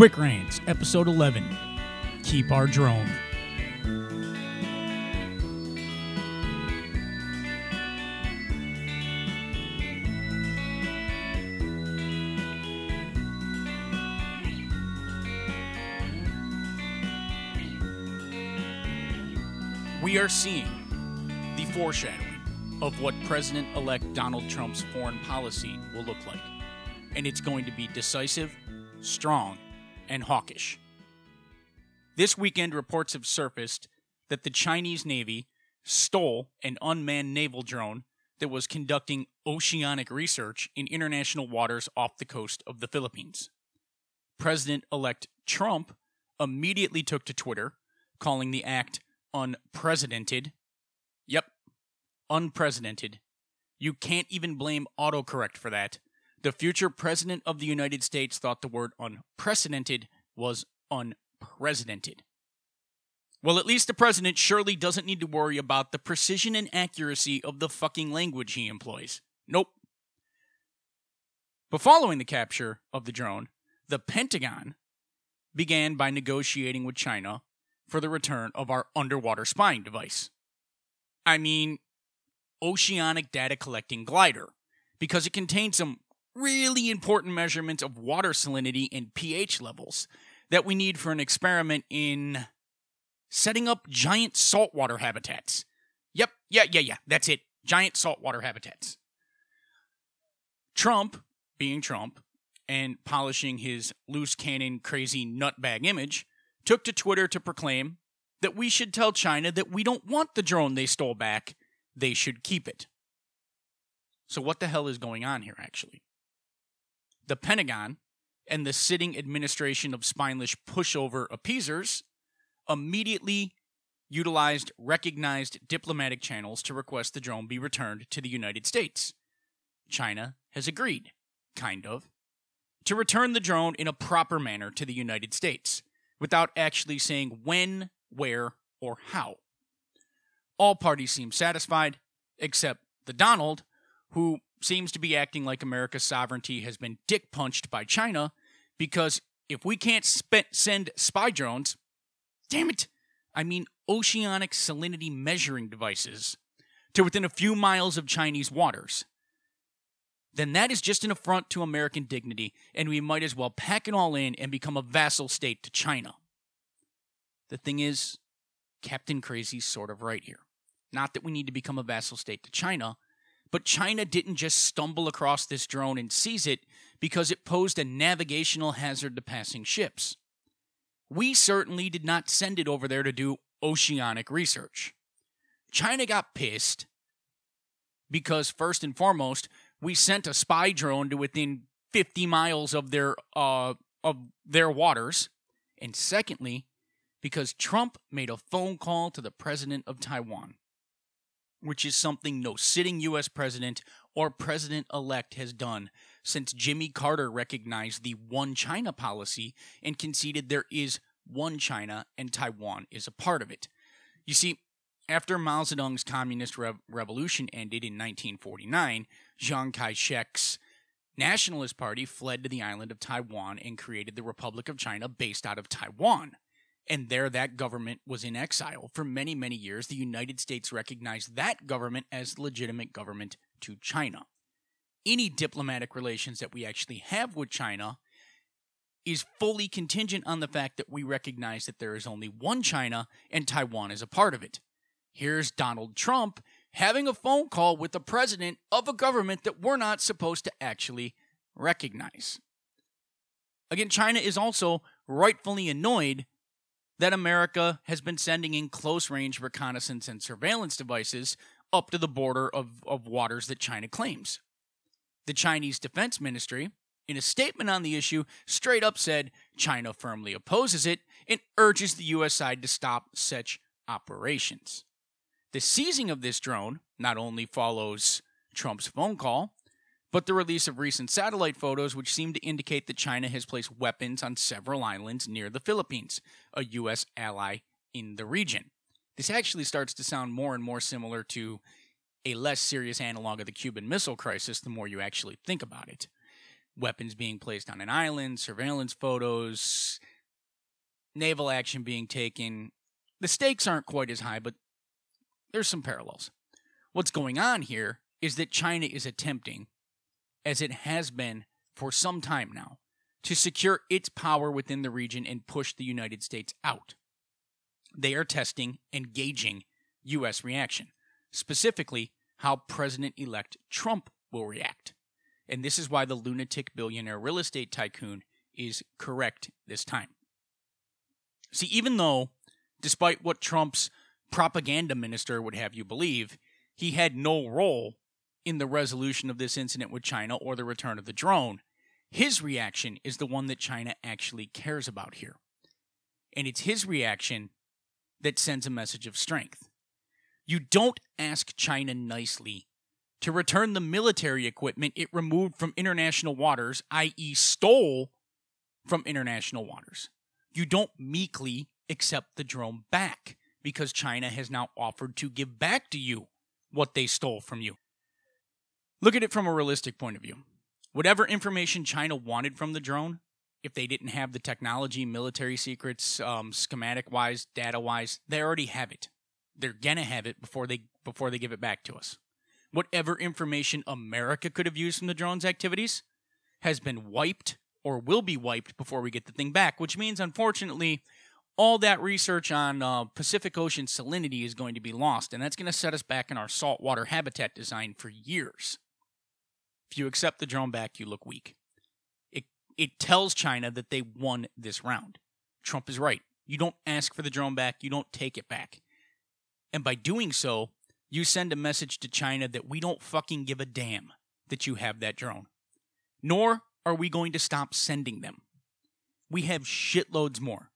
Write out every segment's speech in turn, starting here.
Quick Rants, Episode 11 Keep Our Drone. We are seeing the foreshadowing of what President elect Donald Trump's foreign policy will look like. And it's going to be decisive, strong, and hawkish. This weekend, reports have surfaced that the Chinese Navy stole an unmanned naval drone that was conducting oceanic research in international waters off the coast of the Philippines. President elect Trump immediately took to Twitter, calling the act unprecedented. Yep, unprecedented. You can't even blame autocorrect for that. The future president of the United States thought the word unprecedented was unprecedented. Well, at least the president surely doesn't need to worry about the precision and accuracy of the fucking language he employs. Nope. But following the capture of the drone, the Pentagon began by negotiating with China for the return of our underwater spying device. I mean, oceanic data collecting glider, because it contains some really important measurements of water salinity and pH levels that we need for an experiment in setting up giant saltwater habitats. Yep, yeah, yeah, yeah, that's it. Giant saltwater habitats. Trump, being Trump, and polishing his loose cannon crazy nutbag image, took to Twitter to proclaim that we should tell China that we don't want the drone they stole back, they should keep it. So, what the hell is going on here, actually? The Pentagon and the sitting administration of spineless pushover appeasers immediately utilized recognized diplomatic channels to request the drone be returned to the United States. China has agreed, kind of, to return the drone in a proper manner to the United States without actually saying when, where, or how. All parties seem satisfied, except the Donald, who seems to be acting like America's sovereignty has been dick punched by China because if we can't sp- send spy drones, damn it, I mean oceanic salinity measuring devices, to within a few miles of Chinese waters, then that is just an affront to American dignity, and we might as well pack it all in and become a vassal state to China. The thing is, Captain Crazy's sort of right here. Not that we need to become a vassal state to China, but China didn't just stumble across this drone and seize it because it posed a navigational hazard to passing ships. We certainly did not send it over there to do oceanic research. China got pissed because, first and foremost, we sent a spy drone to within 50 miles of their uh, of their waters, and secondly, because Trump made a phone call to the president of Taiwan, which is something no sitting U.S. president or president elect has done since Jimmy Carter recognized the one China policy and conceded there is one China and Taiwan is a part of it. You see, after Mao Zedong's communist rev- revolution ended in 1949, Chiang Kai shek's Nationalist Party fled to the island of Taiwan and created the Republic of China based out of Taiwan and there that government was in exile for many, many years. The United States recognized that government as legitimate government to China. Any diplomatic relations that we actually have with China is fully contingent on the fact that we recognize that there is only one China and Taiwan is a part of it. Here's Donald Trump having a phone call with the president of a government that we're not supposed to actually recognize. Again, China is also rightfully annoyed that America has been sending in close range reconnaissance and surveillance devices up to the border of, of waters that China claims. The Chinese Defense Ministry, in a statement on the issue, straight up said China firmly opposes it and urges the U.S. side to stop such operations. The seizing of this drone not only follows Trump's phone call, but the release of recent satellite photos which seem to indicate that China has placed weapons on several islands near the Philippines, a U.S. ally in the region. This actually starts to sound more and more similar to a less serious analog of the Cuban Missile Crisis the more you actually think about it. weapons being placed on an island, surveillance photos, naval action being taken. The stakes aren't quite as high, but there's some parallels. What's going on here is that China is attempting, as it has been for some time now, to secure its power within the region and push the United States out. They are testing and gauging U.S. reaction, specifically how President elect Trump will react. And this is why the lunatic billionaire real estate tycoon is correct this time. See, even though, despite what Trump's propaganda minister would have you believe, he had no role in the resolution of this incident with China or the return of the drone, his reaction is the one that China actually cares about here. And it's his reaction that sends a message of strength. You don't ask China nicely to return the military equipment it removed from international waters, i.e., stole from international waters. You don't meekly accept the drone back because China has now offered to give back to you what they stole from you. Look at it from a realistic point of view. Whatever information China wanted from the drone, if they didn't have the technology, military secrets, um, schematic wise, data wise, they already have it. They're gonna have it before they before they give it back to us. Whatever information America could have used from the drone's activities has been wiped or will be wiped before we get the thing back, which means, unfortunately, all that research on uh, Pacific Ocean salinity is going to be lost, and that's going to set us back in our saltwater habitat design for years. If you accept the drone back, you look weak. It, it tells China that they won this round. Trump is right. You don't ask for the drone back, you don't take it back. And by doing so, you send a message to China that we don't fucking give a damn that you have that drone. Nor are we going to stop sending them. We have shitloads more.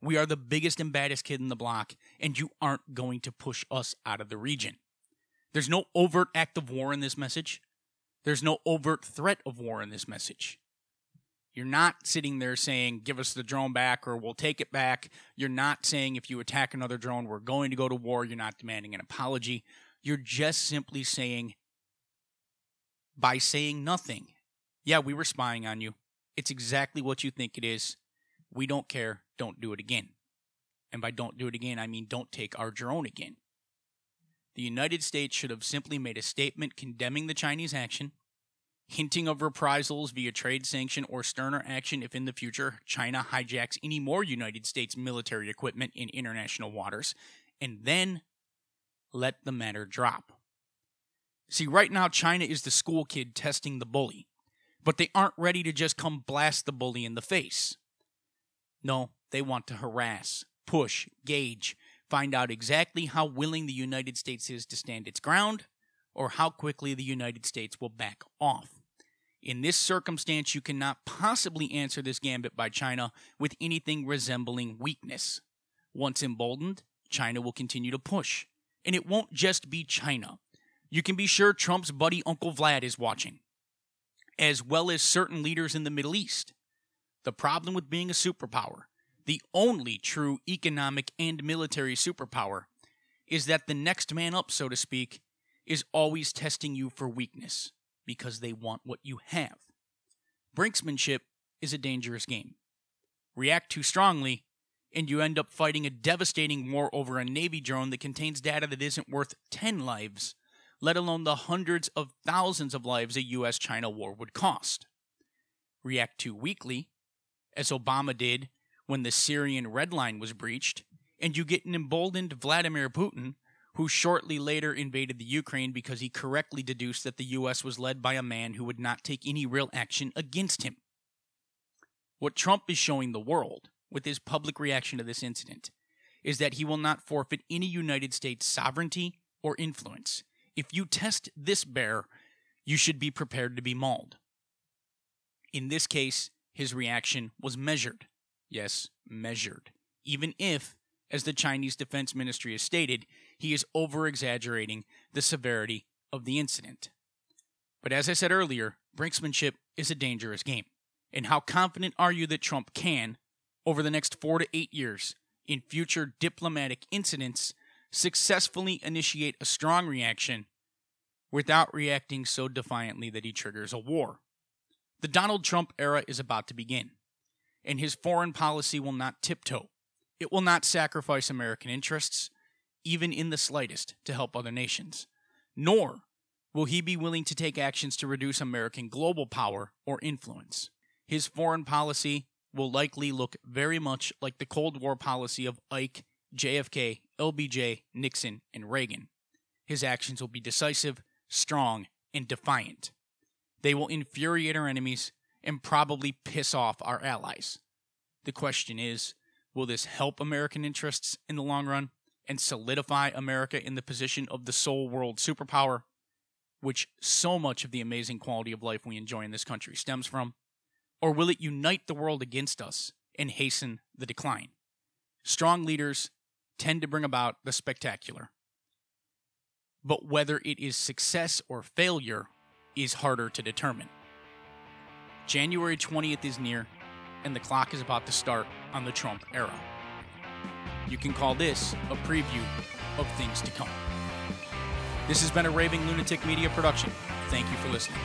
We are the biggest and baddest kid in the block, and you aren't going to push us out of the region. There's no overt act of war in this message. There's no overt threat of war in this message. You're not sitting there saying, give us the drone back or we'll take it back. You're not saying, if you attack another drone, we're going to go to war. You're not demanding an apology. You're just simply saying, by saying nothing, yeah, we were spying on you. It's exactly what you think it is. We don't care. Don't do it again. And by don't do it again, I mean don't take our drone again. The United States should have simply made a statement condemning the Chinese action, hinting of reprisals via trade sanction or sterner action if in the future China hijacks any more United States military equipment in international waters, and then let the matter drop. See, right now, China is the school kid testing the bully, but they aren't ready to just come blast the bully in the face. No, they want to harass, push, gauge, find out exactly how willing the United States is to stand its ground or how quickly the United States will back off. In this circumstance, you cannot possibly answer this gambit by China with anything resembling weakness. Once emboldened, China will continue to push. And it won't just be China. You can be sure Trump's buddy Uncle Vlad is watching, as well as certain leaders in the Middle East. The problem with being a superpower the only true economic and military superpower, is that the next man up, so to speak, is always testing you for weakness because they want what you have. Brinksmanship is a dangerous game. React too strongly, and you end up fighting a devastating war over a Navy drone that contains data that isn't worth 10 lives, let alone the hundreds of thousands of lives a US China war would cost. React too weakly, as Obama did when the Syrian Red Line was breached, and you get an emboldened Vladimir Putin, who shortly later invaded the Ukraine because he correctly deduced that the U.S. was led by a man who would not take any real action against him. What Trump is showing the world with his public reaction to this incident is that he will not forfeit any United States sovereignty or influence. If you test this bear, you should be prepared to be mauled. In this case, his reaction was measured. Yes, measured. Even if, as the Chinese Defense Ministry has stated, he is over exaggerating the severity of the incident. But as I said earlier, brinksmanship is a dangerous game. And how confident are you that Trump can, over the next four to eight years, in future diplomatic incidents, successfully initiate a strong reaction without reacting so defiantly that he triggers a war? The Donald Trump era is about to begin, and his foreign policy will not tiptoe. It will not sacrifice American interests, even in the slightest, to help other nations. Nor will he be willing to take actions to reduce American global power or influence. His foreign policy will likely look very much like the Cold War policy of Ike, JFK, LBJ, Nixon, and Reagan. His actions will be decisive, strong, and defiant. They will infuriate our enemies and probably piss off our allies. The question is will this help American interests in the long run and solidify America in the position of the sole world superpower, which so much of the amazing quality of life we enjoy in this country stems from? Or will it unite the world against us and hasten the decline? Strong leaders tend to bring about the spectacular. But whether it is success or failure is harder to determine. January 20th is near, and the clock is about to start on the Trump era. You can call this a preview of things to come. This has been a Raving Lunatic Media production. Thank you for listening.